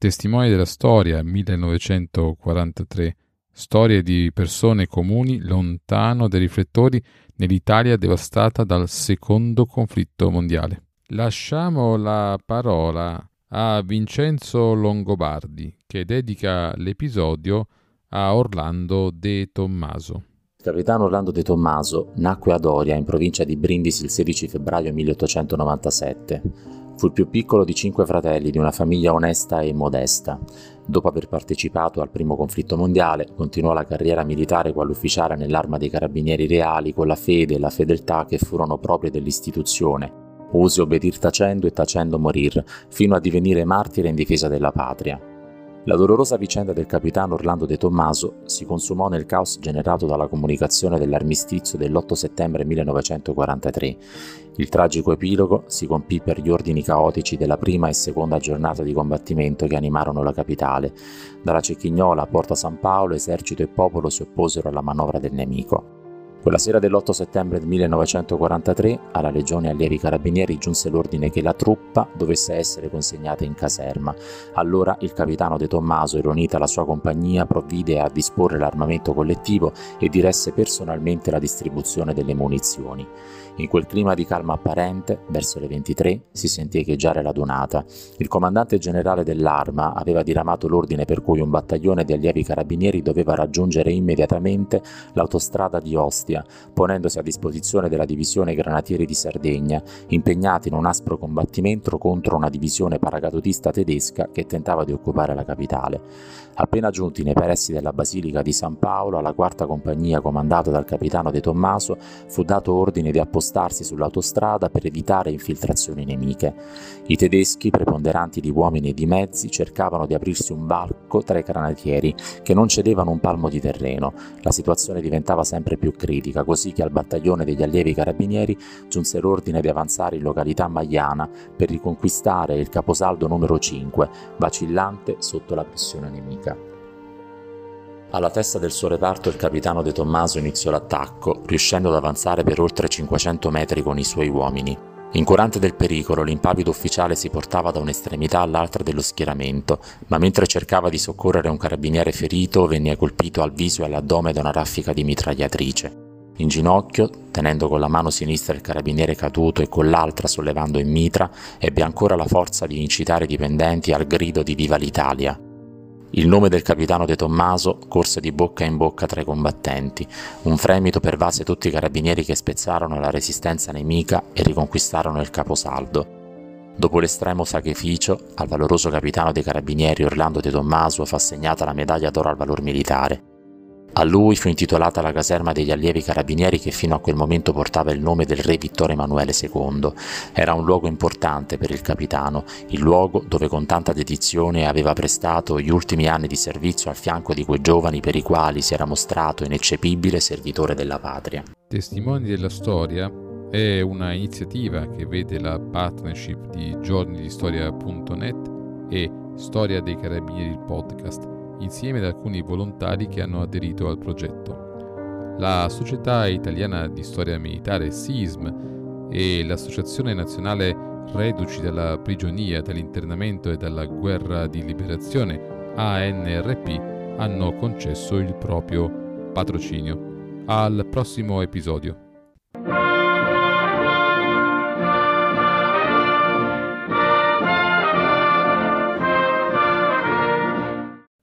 Testimoni della storia 1943. Storie di persone comuni lontano dai riflettori nell'Italia devastata dal secondo conflitto mondiale. Lasciamo la parola a Vincenzo Longobardi che dedica l'episodio a Orlando De Tommaso. Il capitano Orlando De Tommaso nacque a Doria, in provincia di Brindisi, il 16 febbraio 1897. Fu il più piccolo di cinque fratelli di una famiglia onesta e modesta. Dopo aver partecipato al primo conflitto mondiale, continuò la carriera militare quale ufficiale nell'arma dei carabinieri reali con la fede e la fedeltà che furono proprie dell'istituzione. Use obbedir tacendo e tacendo morir, fino a divenire martire in difesa della patria. La dolorosa vicenda del capitano Orlando De Tommaso si consumò nel caos generato dalla comunicazione dell'armistizio dell'8 settembre 1943. Il tragico epilogo si compì per gli ordini caotici della prima e seconda giornata di combattimento che animarono la capitale. Dalla Cecchignola a Porta San Paolo esercito e popolo si opposero alla manovra del nemico. Quella sera dell'8 settembre del 1943 alla Legione Allievi Carabinieri giunse l'ordine che la truppa dovesse essere consegnata in caserma. Allora il capitano De Tommaso, riunita la sua compagnia, provvide a disporre l'armamento collettivo e diresse personalmente la distribuzione delle munizioni. In quel clima di calma apparente, verso le 23, si sentì echeggiare la donata. Il comandante generale dell'arma aveva diramato l'ordine per cui un battaglione di allievi carabinieri doveva raggiungere immediatamente l'autostrada di Ostia, ponendosi a disposizione della divisione granatieri di Sardegna, impegnati in un aspro combattimento contro una divisione paracadutista tedesca che tentava di occupare la capitale. Appena giunti nei pressi della Basilica di San Paolo, alla quarta compagnia comandata dal capitano De Tommaso fu dato ordine di appostare spostarsi sull'autostrada per evitare infiltrazioni nemiche. I tedeschi, preponderanti di uomini e di mezzi, cercavano di aprirsi un balco tra i granatieri, che non cedevano un palmo di terreno. La situazione diventava sempre più critica, così che al battaglione degli allievi carabinieri giunse l'ordine di avanzare in località Maiana per riconquistare il caposaldo numero 5, vacillante sotto la pressione nemica. Alla testa del suo reparto il capitano De Tommaso iniziò l'attacco, riuscendo ad avanzare per oltre 500 metri con i suoi uomini. Incurante del pericolo, l'impavido ufficiale si portava da un'estremità all'altra dello schieramento, ma mentre cercava di soccorrere un carabiniere ferito, venne colpito al viso e all'addome da una raffica di mitragliatrice. In ginocchio, tenendo con la mano sinistra il carabiniere caduto e con l'altra sollevando in mitra, ebbe ancora la forza di incitare i dipendenti al grido di Viva l'Italia. Il nome del capitano De Tommaso corse di bocca in bocca tra i combattenti. Un fremito pervase tutti i carabinieri che spezzarono la resistenza nemica e riconquistarono il caposaldo. Dopo l'estremo sacrificio, al valoroso capitano dei carabinieri Orlando De Tommaso fu assegnata la medaglia d'oro al valor militare. A lui fu intitolata la caserma degli allievi carabinieri che fino a quel momento portava il nome del re Vittorio Emanuele II. Era un luogo importante per il capitano, il luogo dove con tanta dedizione aveva prestato gli ultimi anni di servizio al fianco di quei giovani per i quali si era mostrato ineccepibile servitore della patria. Testimoni della storia è una iniziativa che vede la partnership di giornidistoria.net e Storia dei Carabinieri il podcast insieme ad alcuni volontari che hanno aderito al progetto. La Società Italiana di Storia Militare SISM e l'Associazione Nazionale Reduci dalla Prigionia, dall'Internamento e dalla Guerra di Liberazione ANRP hanno concesso il proprio patrocinio. Al prossimo episodio.